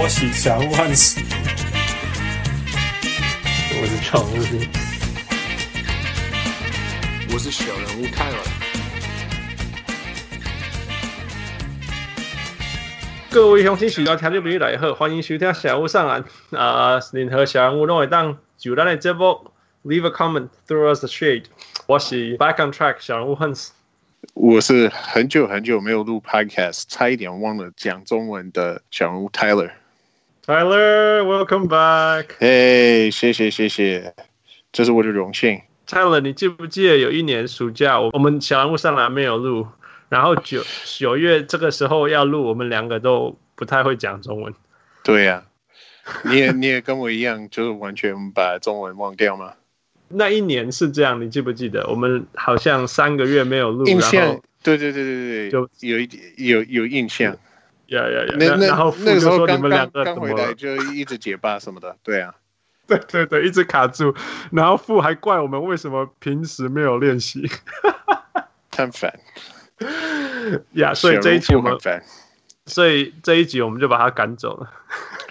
我是小人物汉斯，我是常务，我是小人物泰尔。各位乡亲喜到听众朋友大家好，欢迎收听小人物上岸啊！任何小人物都会当就咱的节目，leave a comment throw us a shade。我是 back on track 小人物汉斯。我是很久很久没有录 podcast，差一点忘了讲中文的小人物 Tyler。Tyler，welcome back。Hey，，谢谢谢谢，这是我的荣幸。Tyler，你记不记得有一年暑假，我我们小人物上来没有录，然后九九月这个时候要录，我们两个都不太会讲中文。对呀、啊，你也 你也跟我一样，就是完全把中文忘掉吗？那一年是这样，你记不记得？我们好像三个月没有录，印象然后对对对对对，就有一点有有印象。呀呀呀！那那然后那个时候刚刚刚回来就一直结巴什么的，对啊，对对对，一直卡住。然后父还怪我们为什么平时没有练习，很烦。呀，所以这一集我们，所以这一集我们就把他赶走了。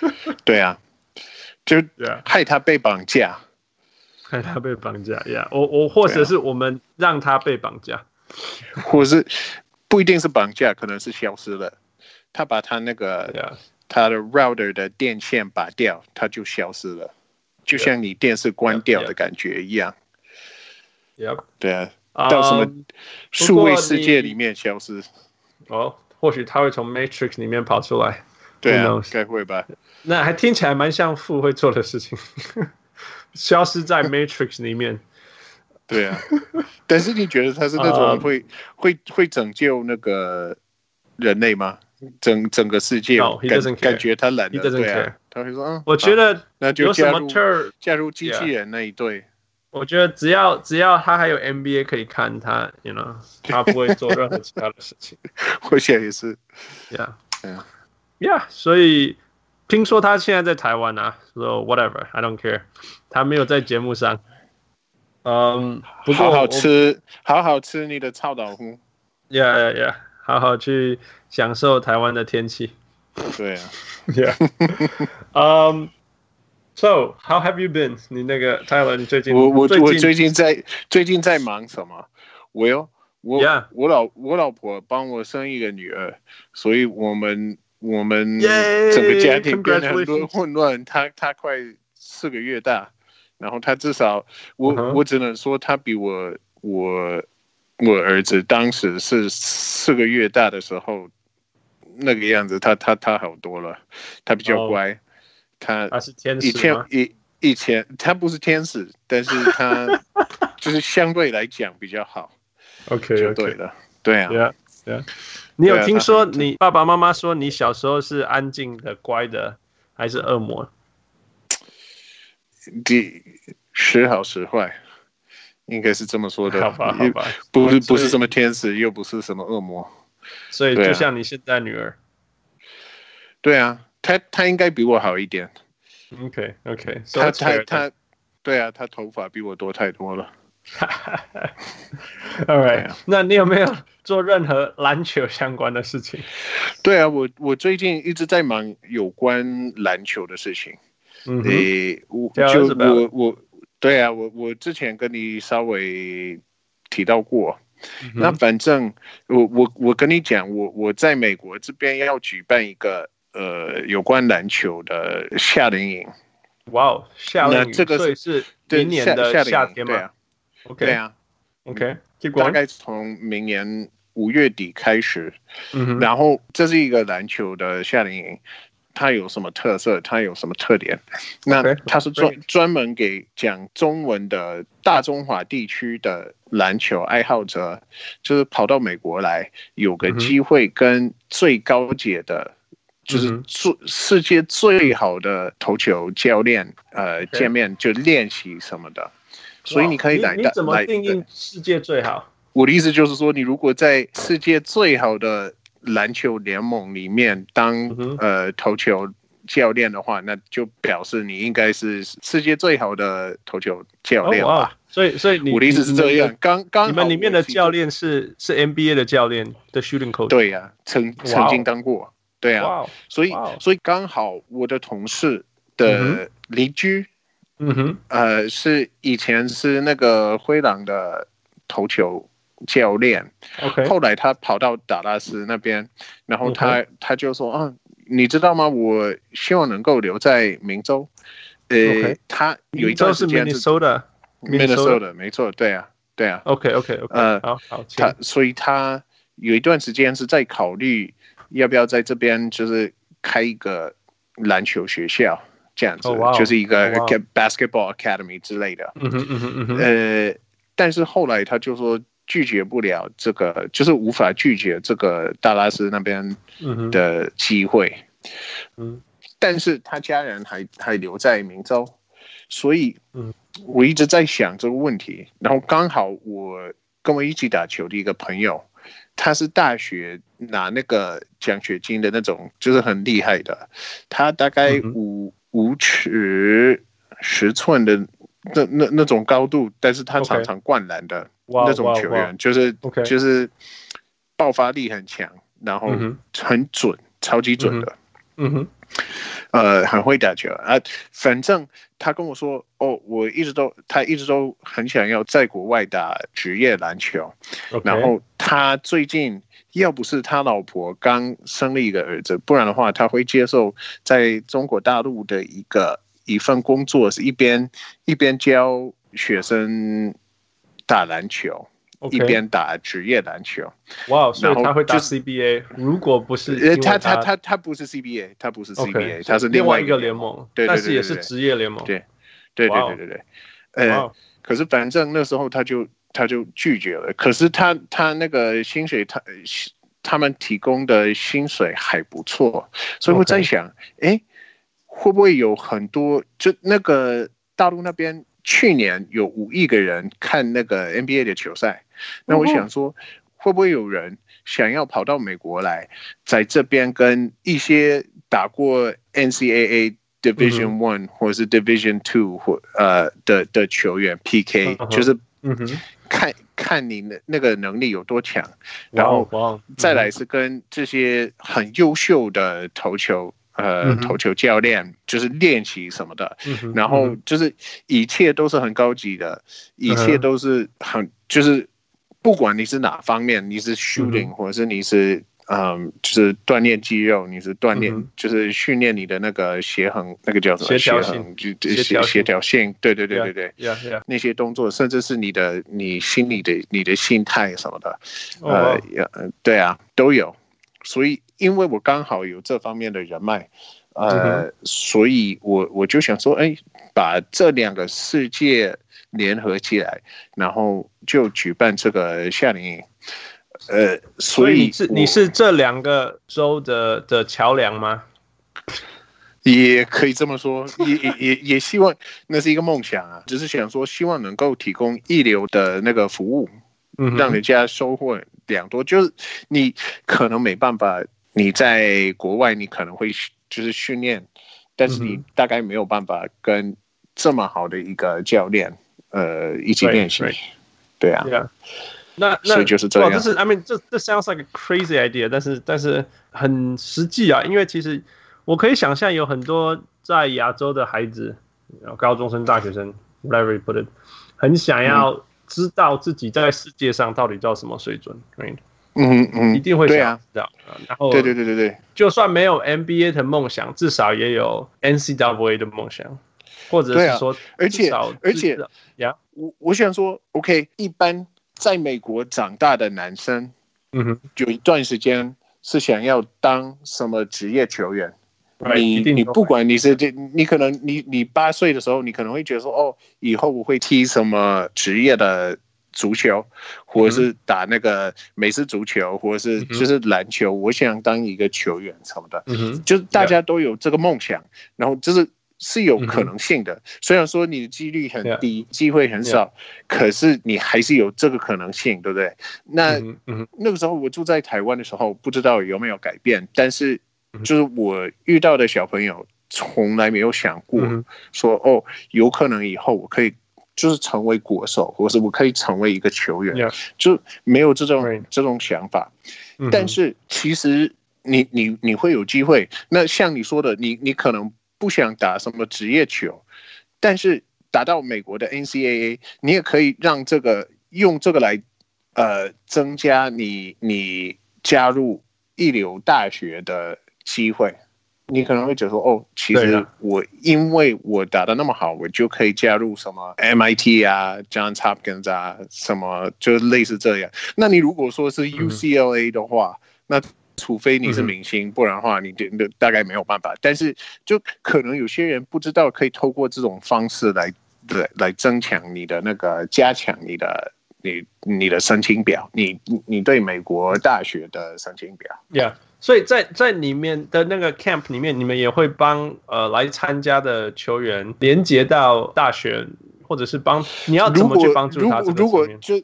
对啊，就害他被绑架。害他被绑架呀！我我或者是我们让他被绑架，或是不一定是绑架，可能是消失了。他把他那个他的 router 的电线拔掉，他就消失了，就像你电视关掉的感觉一样。Yep，对啊，到什么数位世界里面消失？哦，或许他会从 Matrix 里面跑出来。对啊，该会吧？那还听起来蛮像父会做的事情。消失在 Matrix 里面，对啊，但是你觉得他是那种会、uh, 会会拯救那个人类吗？整整个世界？No, 感感觉他懒得，对啊，他会说，啊，我觉得那就加入加入机器人那一队。我觉得只要只要他还有 NBA 可以看他，you know，他不会做任何其他的事情。我想也是，Yeah，Yeah，所以。听说他现在在台湾啊，so whatever，I don't care。他没有在节目上。嗯，不过好好吃，好好吃你的臭豆腐。Yeah, yeah, yeah，好好去享受台湾的天气。对啊。Yeah。嗯。So how have you been？你那个 Tyler，你最近？我我我最近在最近在忙什么？我哟，我.我老我老婆帮我生一个女儿，所以我们。我们整个家庭变得很多混乱。她她快四个月大，然后她至少我、uh. 我只能说她比我我我儿子当时是四个月大的时候那个样子，他他他好多了，他比较乖。Oh. 他他是天使以前以以前他不是天使，但是他 就是相对来讲比较好。OK，就对了，对啊。Yeah, yeah. 你有听说你爸爸妈妈说你小时候是安静的、乖的，还是恶魔？第时好时坏，应该是这么说的。好吧，好吧，不是不是什么天使，又不是什么恶魔，所以就像你现在女儿。对啊，她她应该比我好一点。OK OK，她她她，对啊，她头发比我多太多了。All right，那你有没有做任何篮球相关的事情？对啊，我我最近一直在忙有关篮球的事情。嗯我就我我，对啊，我我之前跟你稍微提到过。嗯、那反正我我我跟你讲，我我在美国这边要举办一个呃有关篮球的夏令营。哇哦，夏令营，这个是明年的夏天吗？Okay, 对啊，OK，大概从明年五月底开始，嗯、然后这是一个篮球的夏令营，它有什么特色？它有什么特点？那它是专专门给讲中文的大中华地区的篮球爱好者，就是跑到美国来，有个机会跟最高阶的，就是最世界最好的投球教练，呃见面就练习什么的。所以你可以来，你怎么定义世界最好？我的意思就是说，你如果在世界最好的篮球联盟里面当、呃投球教练的话，那就表示你应该是世界最好的投球教练吧？哦、所以，所以你我的意思是这样。刚刚你们里面的教练是是 NBA 的教练的 shooting coach？对呀、啊，曾曾经当过。对啊，所以所以刚好我的同事的邻居，嗯哼，呃，是以前是那个灰狼的投球教练，OK，后来他跑到达拉斯那边，然后他他就说啊，你知道吗？我希望能够留在明州，呃，他有一段时间是 Minnesota，Minnesota，没错，对啊，对啊，OK OK OK，呃，好，好，他所以他有一段时间是在考虑。要不要在这边就是开一个篮球学校这样子，oh, wow. 就是一个 basketball academy 之类的。嗯哼嗯哼嗯哼。呃，但是后来他就说拒绝不了这个，就是无法拒绝这个达拉斯那边的机会。嗯。但是他家人还还留在明州，所以，我一直在想这个问题。然后刚好我跟我一起打球的一个朋友。他是大学拿那个奖学金的那种，就是很厉害的。他大概五五尺十寸的那那那种高度，但是他常常灌篮的那种球员，就是就是爆发力很强，然后很准，超级准的。嗯哼。呃，很会打球啊，反正他跟我说，哦，我一直都，他一直都很想要在国外打职业篮球.然后他最近要不是他老婆刚生了一个儿子，不然的话他会接受在中国大陆的一个一份工作，是一边一边教学生打篮球。一边打职业篮球，哇！所以他会打 CBA。如果不是他他他他不是 CBA，他不是 CBA，他是另外一个联盟，对，但是也是职业联盟，对，对对对对对。呃，可是反正那时候他就他就拒绝了。可是他他那个薪水，他他们提供的薪水还不错，所以我在想，哎，会不会有很多就那个大陆那边去年有五亿个人看那个 NBA 的球赛？那我想说，会不会有人想要跑到美国来，在这边跟一些打过 NCAA Division One 或者是 Division Two 或呃的的球员 PK，就是看看你的那个能力有多强，然后再来是跟这些很优秀的投球呃投球教练就是练习什么的，然后就是一切都是很高级的，一切都是很就是。不管你是哪方面，你是 shooting，或者是你是嗯，就是锻炼肌肉，你是锻炼，就是训练你的那个协衡，那个叫什么？协调性，就协协调性。对对对对对，那些动作，甚至是你的你心里的你的心态什么的，呃，对啊，都有。所以，因为我刚好有这方面的人脉，呃，所以我我就想说，哎，把这两个世界。联合起来，然后就举办这个夏令营。呃，所以，你是你是这两个州的的桥梁吗？也可以这么说，也也也也希望那是一个梦想啊，只是想说希望能够提供一流的那个服务，嗯，让人家收获良多。就是你可能没办法，你在国外你可能会就是训练，但是你大概没有办法跟这么好的一个教练。呃，一起练习，对啊，那那就是这样。这是，I mean，这这 sounds like a crazy idea，但是但是很实际啊，因为其实我可以想象有很多在亚洲的孩子，高中生、大学生，whatever you put it，很想要知道自己在世界上到底到什么水准，嗯嗯嗯，一定会想要知道。然后，对对对对对，就算没有 NBA 的梦想，至少也有 NCAA 的梦想。或者是说，而且而且呀，我我想说，OK，一般在美国长大的男生，嗯哼，有一段时间是想要当什么职业球员。你你不管你是这，你可能你你八岁的时候，你可能会觉得说，哦，以后我会踢什么职业的足球，或者是打那个美式足球，或者是就是篮球，我想当一个球员什么的。嗯，就是大家都有这个梦想，然后就是。是有可能性的，虽然说你的几率很低，机会很少，可是你还是有这个可能性，对不对？那那个时候我住在台湾的时候，不知道有没有改变，但是就是我遇到的小朋友从来没有想过说哦，有可能以后我可以就是成为国手，或是我可以成为一个球员，就没有这种这种想法。但是其实。你你你会有机会。那像你说的，你你可能不想打什么职业球，但是打到美国的 NCAA，你也可以让这个用这个来呃增加你你加入一流大学的机会。你可能会觉得说，哦，其实我因为我打得那么好，我就可以加入什么 MIT 啊、Johns Hopkins 啊，什么就类似这样。那你如果说是 UCLA 的话，那除非你是明星，不然的话，你的大概没有办法。但是就可能有些人不知道，可以透过这种方式来来来增强你的那个，加强你的你你的申请表，你你对美国大学的申请表。Yeah. 所以在在里面的那个 camp 里面，你们也会帮呃来参加的球员连接到大学，或者是帮你要怎么去帮助他？如果如果就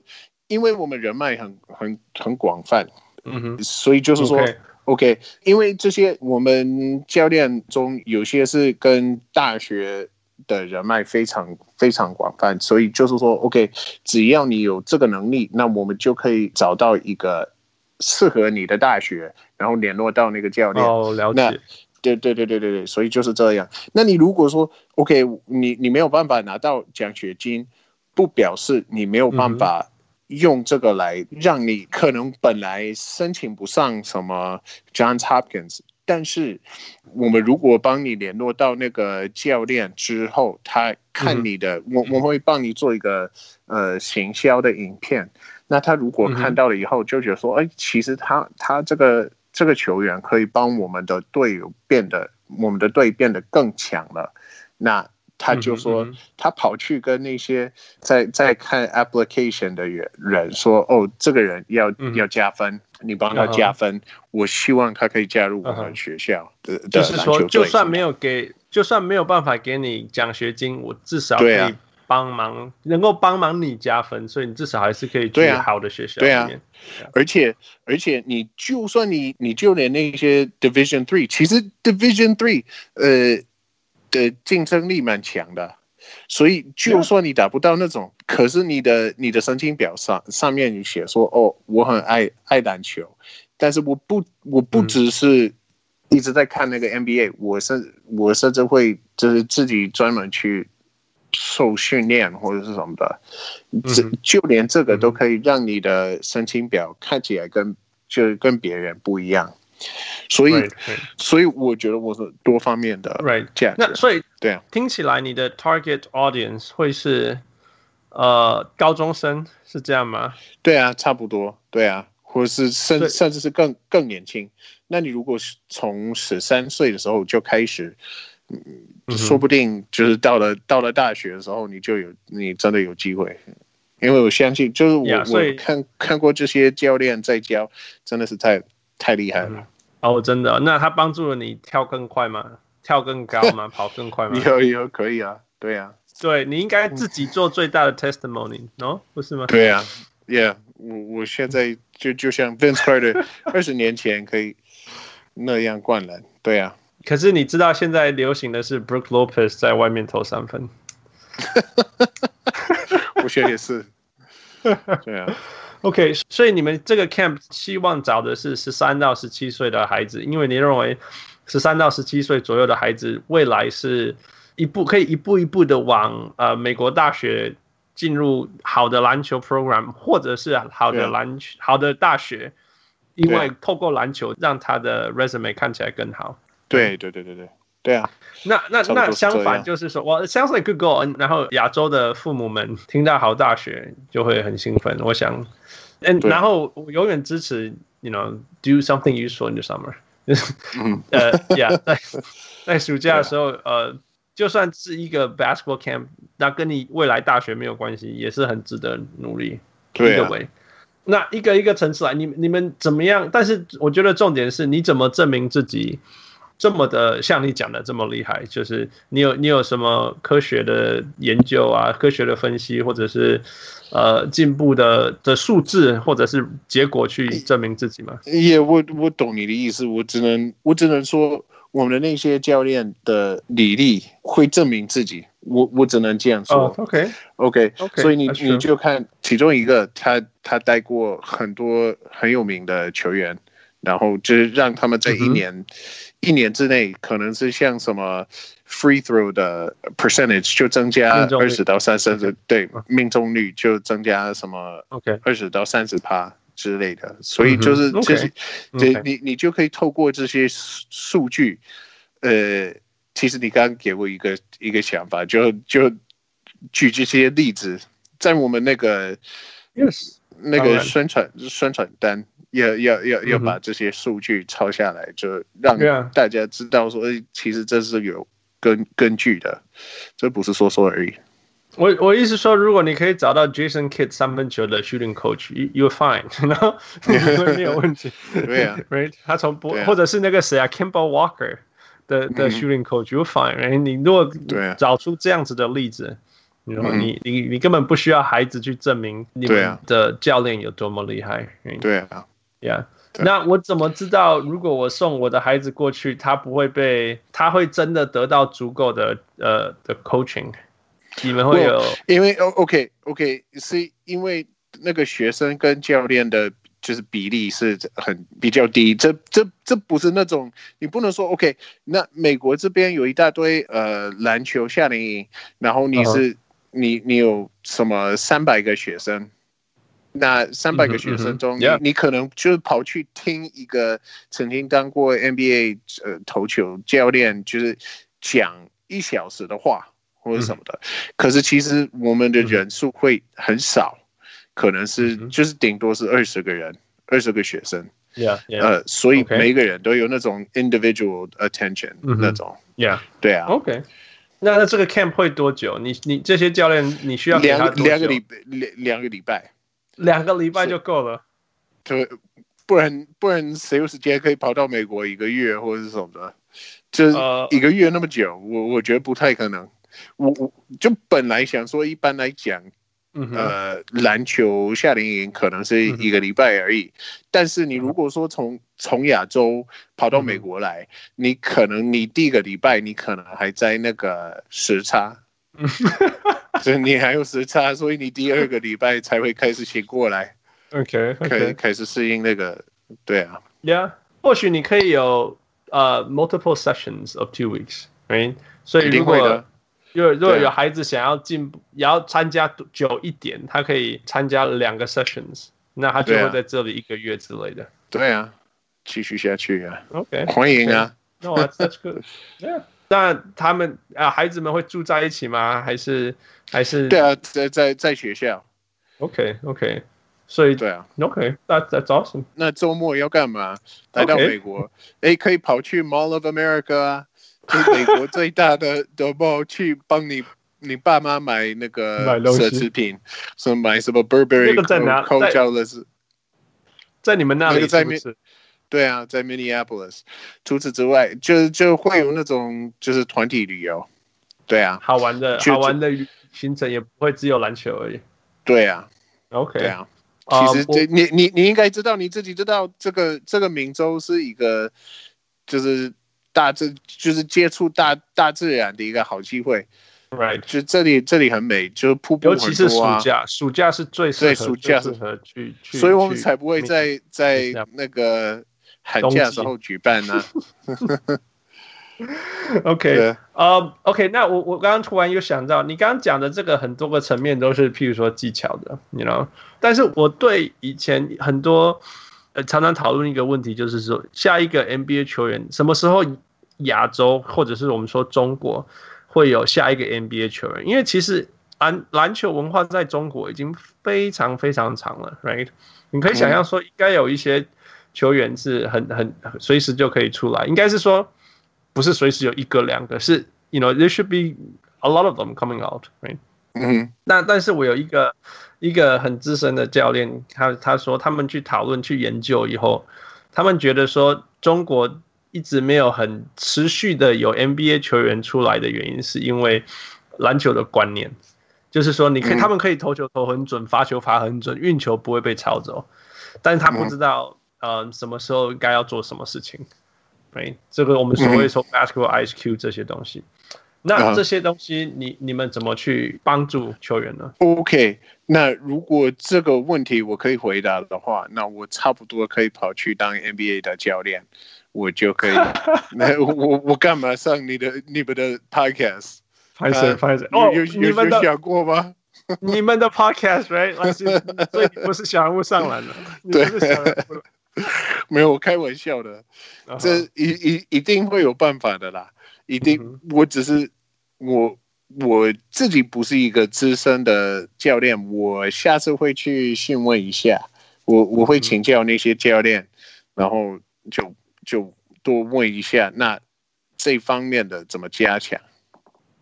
因为我们人脉很很很广泛，嗯哼，所以就是说 OK，因为这些我们教练中有些是跟大学的人脉非常非常广泛，所以就是说 OK，只要你有这个能力，那我们就可以找到一个。适合你的大学，然后联络到那个教练。哦，了解。对对对对对对，所以就是这样。那你如果说 OK，你你没有办法拿到奖学金，不表示你没有办法用这个来让你可能本来申请不上什么 Johns Hopkins，但是我们如果帮你联络到那个教练之后，他看你的，我我会帮你做一个呃行销的影片。那他如果看到了以后，就觉得说，哎，其实他他这个这个球员可以帮我们的队友变得，我们的队变得更强了。那他就说，他跑去跟那些在在看 application 的人人说，哦，这个人要要加分，你帮他加分，我希望他可以加入我们学校的。就是说，就算没有给，就算没有办法给你奖学金，我至少可以。帮忙能够帮忙你加分，所以你至少还是可以去好的学校。对啊，对啊，而且而且你就算你你就连那些 Division Three，其实 Division Three 呃的竞争力蛮强的，所以就算你达不到那种，可是你的你的申请表上上面你写说哦，我很爱爱篮球，但是我不我不只是一直在看那个 NBA，我甚我甚至会就是自己专门去。受训练或者是什么的，这就连这个都可以让你的申请表看起来跟就跟别人不一样，所以所以我觉得我是多方面的，right，那所以对啊，听起来你的 target audience 会是呃高中生是这样吗？对啊，差不多，对啊，或者是甚甚至是更更年轻。那你如果是从十三岁的时候就开始。嗯，说不定就是到了到了大学的时候，你就有你真的有机会，因为我相信，就是我我看看过这些教练在教，真的是太太厉害了。哦，真的？那他帮助了你跳更快吗？跳更高吗？跑更快吗？有有可以啊，对啊，对，你应该自己做最大的 testimony，哦，不是吗？对啊，Yeah，我我现在就就像 Vince Carter 二十年前可以那样灌篮，对啊。可是你知道现在流行的是 Brook Lopez 在外面投三分，我觉得也是。对啊，OK，所以你们这个 camp 希望找的是十三到十七岁的孩子，因为你认为十三到十七岁左右的孩子未来是一步可以一步一步的往呃美国大学进入好的篮球 program，或者是好的篮球好的大学，因为透过篮球让他的 resume 看起来更好。对对对对对对啊！那那那相反就是说，我 sounds like good goal。然后亚洲的父母们听到好大学就会很兴奋。我想，嗯，然后我永远支持，you know，do something useful in the summer。嗯，呃，yeah，在 在暑假的时候，呃，就算是一个 basketball camp，那跟你未来大学没有关系，也是很值得努力。对啊。那一个一个层次来，你你们怎么样？但是我觉得重点是你怎么证明自己。这么的像你讲的这么厉害，就是你有你有什么科学的研究啊，科学的分析，或者是呃进步的的数字，或者是结果去证明自己吗？也、yeah, 我我懂你的意思，我只能我只能说，我们的那些教练的履历会证明自己，我我只能这样说。Oh, OK OK OK，所以你你就看其中一个，他他带过很多很有名的球员。然后就是让他们在一年、嗯、一年之内，可能是像什么 free throw 的 percentage 就增加二十到三十，对，命中率就增加什么 OK 二十到三十趴之类的，所以就是这些对你你就可以透过这些数据，呃，其实你刚刚给我一个一个想法，就就举这些例子，在我们那个 yes 那个宣传宣传单。要要要要把这些数据抄下来，就让大家知道说，哎，其实这是有根根据的，这不是说说而已。我我意思说，如果你可以找到 Jason Kidd 三分球的 shooting coach，you you're fine，然后没有问题。对啊，right？他从不或者是那个谁啊，Campbell Walker 的的 shooting coach，you're fine，right？你如果找出这样子的例子，你你你你根本不需要孩子去证明你们的教练有多么厉害。对啊。Yeah，那我怎么知道，如果我送我的孩子过去，他不会被，他会真的得到足够的呃的 coaching？你们会有？因为 OK OK，是因为那个学生跟教练的，就是比例是很比较低。这这这不是那种你不能说 OK。那美国这边有一大堆呃篮球夏令营，然后你是、uh huh. 你你有什么三百个学生？那三百个学生中，你你可能就跑去听一个曾经当过 NBA 呃投球教练，就是讲一小时的话或者什么的。可是其实我们的人数会很少，可能是就是顶多是二十个人，二十个学生。Yeah，呃，所以每一个人都有那种 individual attention 那种。Yeah，对啊。OK，那那这个 camp 会多久？你你这些教练你需要两两个礼两两个礼拜。两个礼拜就够了，对，不然不然谁有时间可以跑到美国一个月或者是什么的？就是一个月那么久，我我觉得不太可能。我我就本来想说，一般来讲，嗯、呃，篮球夏令营可能是一个礼拜而已。嗯、但是你如果说从从亚洲跑到美国来，嗯、你可能你第一个礼拜你可能还在那个时差。所以你还有时差，所以你第二个礼拜才会开始醒过来。OK，可以开始适应那个，对啊。Yeah，或许你可以有呃、uh, multiple sessions of two weeks，right？所以如果如果如果有孩子想要进步，也要参加久一点，他可以参加两个 sessions，那他就会在这里一个月之类的。对啊，继续下去啊。OK，欢迎啊。No, that's good. Yeah. 那他们啊，孩子们会住在一起吗？还是还是？对啊，在在在学校。OK OK，所以对啊，OK，That that's awesome。那周末要干嘛？来到美国，哎可以跑去 Mall of America 啊，就美国最大的 的 mall 去帮你你爸妈买那个奢侈品，什么买什么 Burberry 那个在哪？在在你们那里是不是？对啊，在 Minneapolis。除此之外，就就会有那种就是团体旅游。对啊，好玩的，好玩的行程也不会只有篮球而已。对啊，OK。对啊，其实这你你你应该知道，你自己知道这个这个明州是一个就是大自就是接触大大自然的一个好机会。Right，就这里这里很美，就是瀑布。尤其是暑假，暑假是最对，暑假适合去去，所以我们才不会在在那个。寒假时候举办呢、啊。OK，呃、uh,，OK，那我我刚刚突然又想到，你刚刚讲的这个很多个层面都是，譬如说技巧的，你知道。但是我对以前很多呃常常讨论一个问题，就是说下一个 NBA 球员什么时候亚洲或者是我们说中国会有下一个 NBA 球员？因为其实篮篮球文化在中国已经非常非常长了，Right？你可以想象说应该有一些。球员是很很随时就可以出来，应该是说不是随时有一个两个，是 you know there should be a lot of them coming out，right？嗯，那但是我有一个一个很资深的教练，他他说他们去讨论去研究以后，他们觉得说中国一直没有很持续的有 NBA 球员出来的原因，是因为篮球的观念，就是说你可以他们可以投球投很准，罚球罚很准，运球不会被抄走，但是他不知道。呃，什么时候该要做什么事情？，right？，这个我们所谓说 basketball IQ 这些东西。那这些东西你，你你们怎么去帮助球员呢？OK，那如果这个问题我可以回答的话，那我差不多可以跑去当 NBA 的教练，我就可以。那我我干嘛上你的你们的 podcast？拍摄拍摄哦，有有有想过吗？你们的 podcast，right？所以不是小人物上来了，对，没有，我开玩笑的，这一一一定会有办法的啦。一定，我只是我我自己不是一个资深的教练，我下次会去询问一下，我我会请教那些教练，然后就就多问一下，那这方面的怎么加强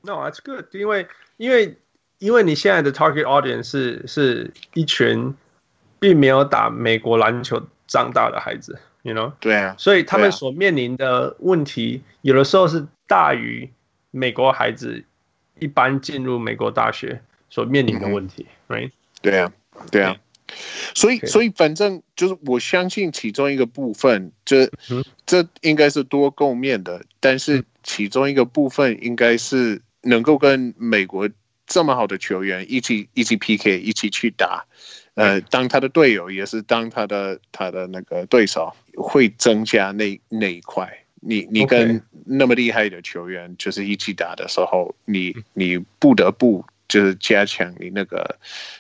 ？No, that's good，因为因为因为你现在的 target audience 是是一群并没有打美国篮球长大的孩子，you know？对啊，所以他们所面临的问题，有的时候是。大于美国孩子一般进入美国大学所面临的问题，right？对啊，对啊，所以所以反正就是我相信其中一个部分，这这应该是多构面的，但是其中一个部分应该是能够跟美国这么好的球员一起一起 PK，一起去打，呃，当他的队友也是当他的他的那个对手，会增加那那一块。你你跟那么厉害的球员就是一起打的时候，你你不得不就是加强你那个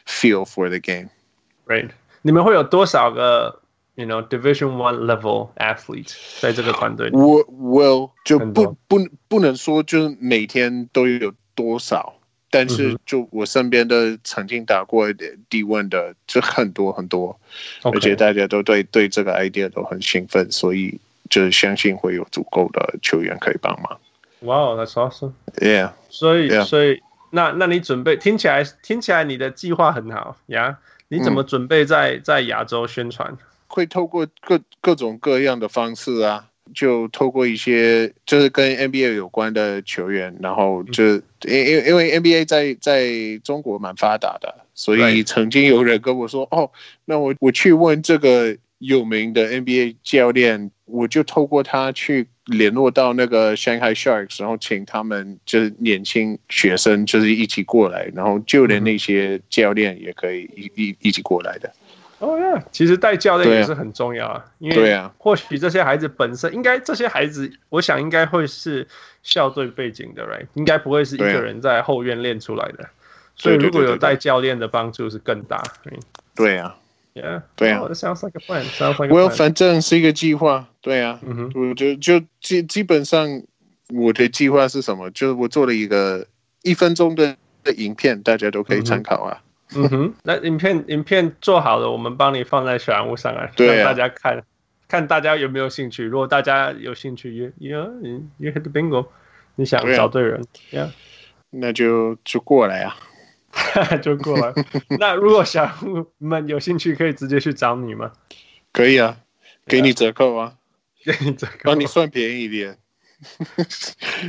feel for the game，right？你们会有多少个，you know Division One level athlete 在这个团队里？我我就不不不能说就是每天都有多少，但是就我身边的曾经打过低温的就很多很多，而且大家都对对这个 idea 都很兴奋，所以。就是相信会有足够的球员可以帮忙。Wow, that's awesome. Yeah. 所以，所以，那那你准备听起来听起来你的计划很好呀你怎么准备在在亚洲宣传？会透过各各种各样的方式啊，就透过一些就是跟 NBA 有关的球员，然后就因因因为 NBA 在在中国蛮发达的，所以曾经有人跟我说：“哦，那我我去问这个。”有名的 NBA 教练，我就透过他去联络到那个 Shanghai Sharks，然后请他们就是年轻学生就是一起过来，然后就连那些教练也可以一一一起过来的。哦呀，其实带教练也是很重要啊，因为或许这些孩子本身应该这些孩子，我想应该会是校队背景的，right？应该不会是一个人在后院练出来的，所以如果有带教练的帮助是更大。对呀。Yeah，对啊。Sounds like a plan. Sounds like a plan. Well，反正是一个计划。对啊，嗯哼，我就就基基本上我的计划是什么？就是我做了一个一分钟的的影片，大家都可以参考啊。嗯哼，那影片影片做好了，我们帮你放在小人物上来，让大家看看大家有没有兴趣。如果大家有兴趣，You you you hit the bingo，你想找对人，Yeah，那就就过来啊。就过来。那如果小人物们有兴趣，可以直接去找你吗？可以啊，给你折扣啊，给你折扣，帮你算便宜一点。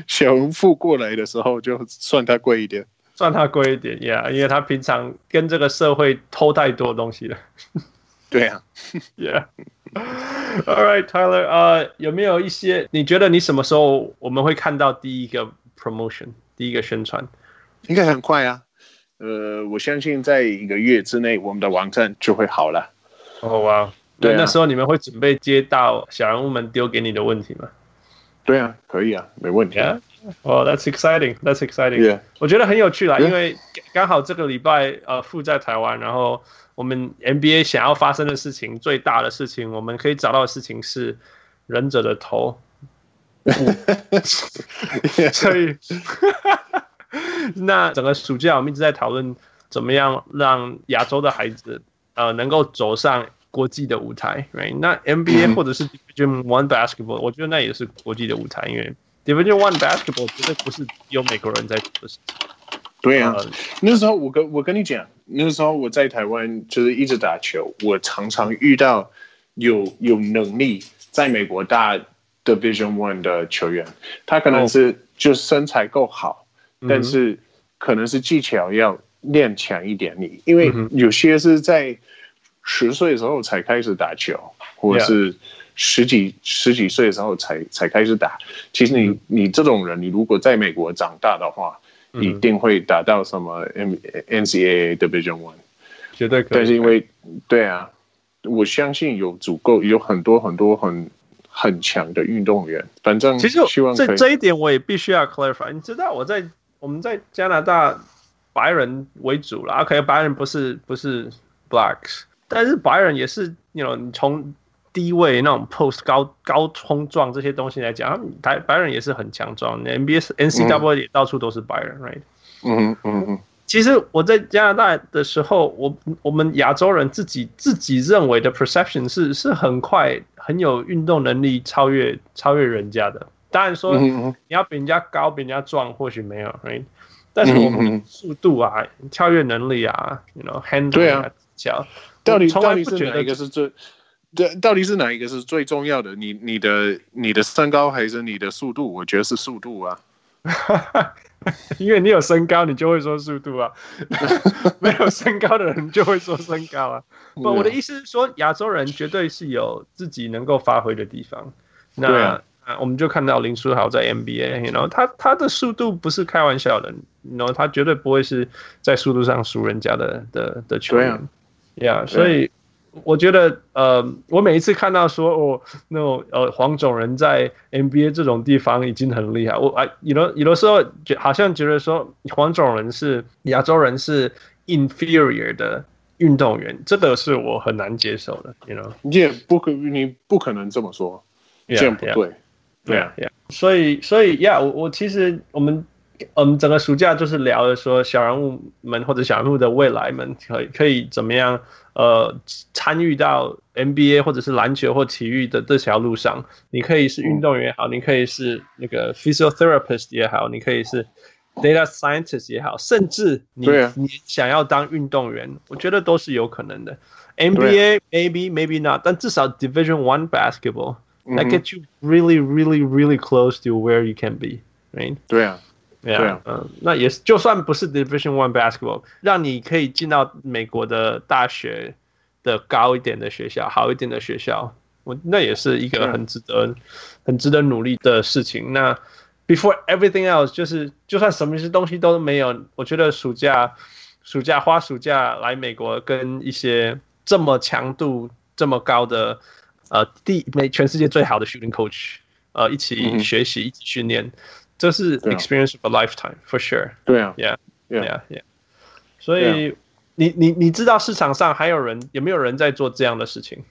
小人物过来的时候就算他贵一点，算他贵一点，Yeah，因为他平常跟这个社会偷太多东西了。对啊，Yeah。All right, Tyler，呃，有没有一些你觉得你什么时候我们会看到第一个 promotion，第一个宣传？应该很快啊。呃，我相信在一个月之内，我们的网站就会好了。哦哇，对，那时候你们会准备接到小人物们丢给你的问题吗？对啊，可以啊，没问题。哦 oh,，That's exciting. That's exciting. Yeah. 我觉得很有趣啦，因为刚好这个礼拜呃，附在台湾，然后我们 NBA 想要发生的事情，最大的事情，我们可以找到的事情是忍者的头。所以。那整个暑假，我们一直在讨论怎么样让亚洲的孩子，呃，能够走上国际的舞台，right？那 NBA 或者是 Division One Basketball，我觉得那也是国际的舞台，因为 Division One Basketball 绝对不是有美国人在做的事情。对啊，呃、那时候我跟我跟你讲，那时候我在台湾就是一直打球，我常常遇到有有能力在美国打 Division One 的球员，他可能是就身材够好。但是可能是技巧要练强一点，你因为有些是在十岁的时候才开始打球，或者是十几十几岁的时候才才开始打。其实你、嗯、你这种人，你如果在美国长大的话，嗯、一定会打到什么 N NCAA Division One，绝对可以。但是因为对啊，我相信有足够有很多很多很很强的运动员。反正其实希望这这一点我也必须要 clarify。你知道我在我们在加拿大白人为主了，OK，白人不是不是 blacks，但是白人也是，you know，你从低位那种 post 高高冲撞这些东西来讲，他们白白人也是很强壮。NBA、NCAA 也到处都是白人，right？嗯嗯嗯。其实我在加拿大的时候，我我们亚洲人自己自己认为的 perception 是是很快很有运动能力超越超越人家的。当然说你要比人家高比人家壮，或许没有，right？但是我们速度啊、跳跃能力啊，you know，handle 啊，脚，到底到底是哪一个是最？对，到底是哪一个是最重要的？你你的你的身高还是你的速度？我觉得是速度啊，因为你有身高，你就会说速度啊。没有身高的人就会说身高啊。不，我的意思是说，亚洲人绝对是有自己能够发挥的地方。那我们就看到林书豪在 NBA，然后他他的速度不是开玩笑的，然后他绝对不会是在速度上输人家的的的球员。对啊，yeah, 所以。我觉得，呃，我每一次看到说，哦，那种呃黄种人在 NBA 这种地方已经很厉害，我啊，有的有的时候觉好像觉得说黄种人是亚洲人是 inferior 的运动员，这个是我很难接受的，you know？你也不可，你不可能这么说，yeah, 这样不对，对啊，对啊，所以所以呀，我我其实我们。我们，整个暑假就是聊的说小人物们或者小人物的未来们可以可以怎么样呃参与到 NBA 或者是篮球或体育的这条路上。你可以是运动员也好，你可以是那个 physiotherapist 也好，你可以是 data scientist 也好，甚至你你想要当运动员，我觉得都是有可能的。NBA maybe maybe not，但至少 Division One basketball that gets you really really really close to where you can be，right？对啊。Yeah, 对啊，嗯，那也是，就算不是 Division One basketball，让你可以进到美国的大学的高一点的学校，好一点的学校，我那也是一个很值得、很值得努力的事情。那 Before everything else，就是就算什么东西都没有，我觉得暑假、暑假花暑假来美国，跟一些这么强度这么高的呃第美全世界最好的 shooting coach，呃，一起学习、嗯、一起训练。这是 experience of a lifetime for sure。对啊，yeah，yeah，yeah。所以你你你知道市场上还有人有没有人在做这样的事情？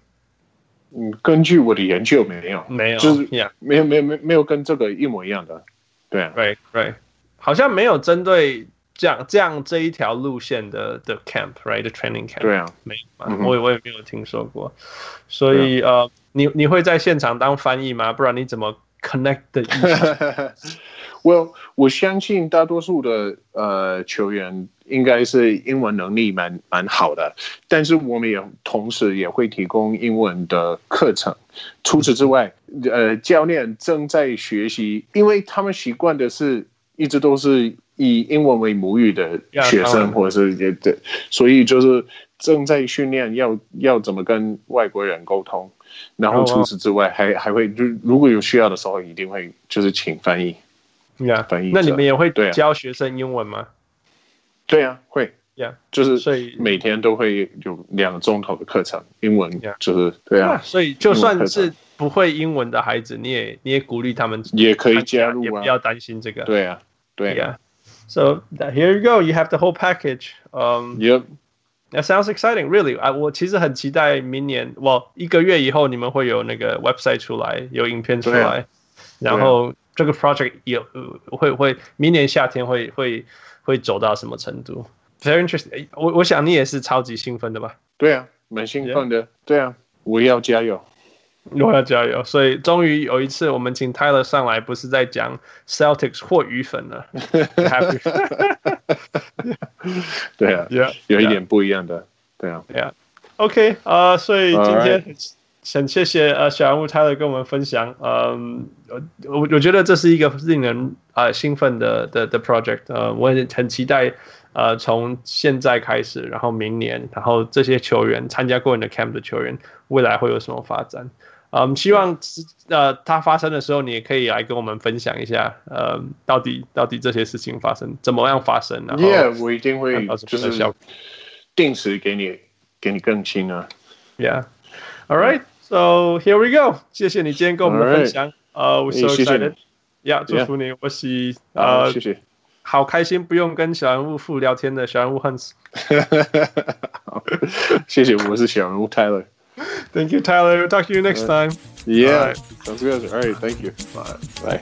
嗯，根据我的研究，没有，没有，就是 yeah，没有没有没没有跟这个一模一样的。对啊，right right，好像没有针对这样这样这一条路线的的 camp，right，the training camp。对啊，没有，我我也没有听说过。所以呃，你你会在现场当翻译吗？不然你怎么 connect 的意思？我我相信大多数的呃球员应该是英文能力蛮蛮好的，但是我们也同时也会提供英文的课程。除此之外，呃，教练正在学习，因为他们习惯的是一直都是以英文为母语的学生，或者是也对，所以就是正在训练要要怎么跟外国人沟通。然后除此之外，还还会就如果有需要的时候，一定会就是请翻译。呀，那你们也会教学生英文吗？对啊，会呀，就是所以每天都会有两个钟头的课程，英文就是对啊。所以就算是不会英文的孩子，你也你也鼓励他们也可以加入，也不要担心这个。对啊，对呀。So here you go, you have the whole package. Um, yep. That sounds exciting, really. 啊，我其实很期待明年，我一个月以后你们会有那个 website 出来，有影片出来，然后。这个 project 有会会明年夏天会会会走到什么程度？Very interesting。我我想你也是超级兴奋的吧？对啊，蛮兴奋的。Yeah. 对啊，我要加油，我要加油。所以终于有一次我们请 Tyler 上来，不是在讲 Celtics 或鱼粉了。对啊，yeah, 有一点不一样的。对啊，对啊。OK 啊，所以今天。很谢谢呃小人物 Tyler 跟我们分享，嗯，我我觉得这是一个令人啊、呃、兴奋的的的 project，呃，我也很期待，呃，从现在开始，然后明年，然后这些球员参加过你的 camp 的球员，未来会有什么发展？嗯，希望呃，它发生的时候，你也可以来跟我们分享一下，呃，到底到底这些事情发生怎么样发生呢？Yeah，我一定会就是定时给你给你更新啊。Yeah，all right，so here we go。谢谢你今天跟我们的分享，呃，we're so excited。Yeah，祝福你，我是呃，谢谢，好开心，不用跟小人物副聊天的小人物 Hans。谢谢，我是小人物 Tyler。Thank you, Tyler. We'll talk to you next time. Yeah. Right. Sounds good. All right. Thank you. Bye. Bye.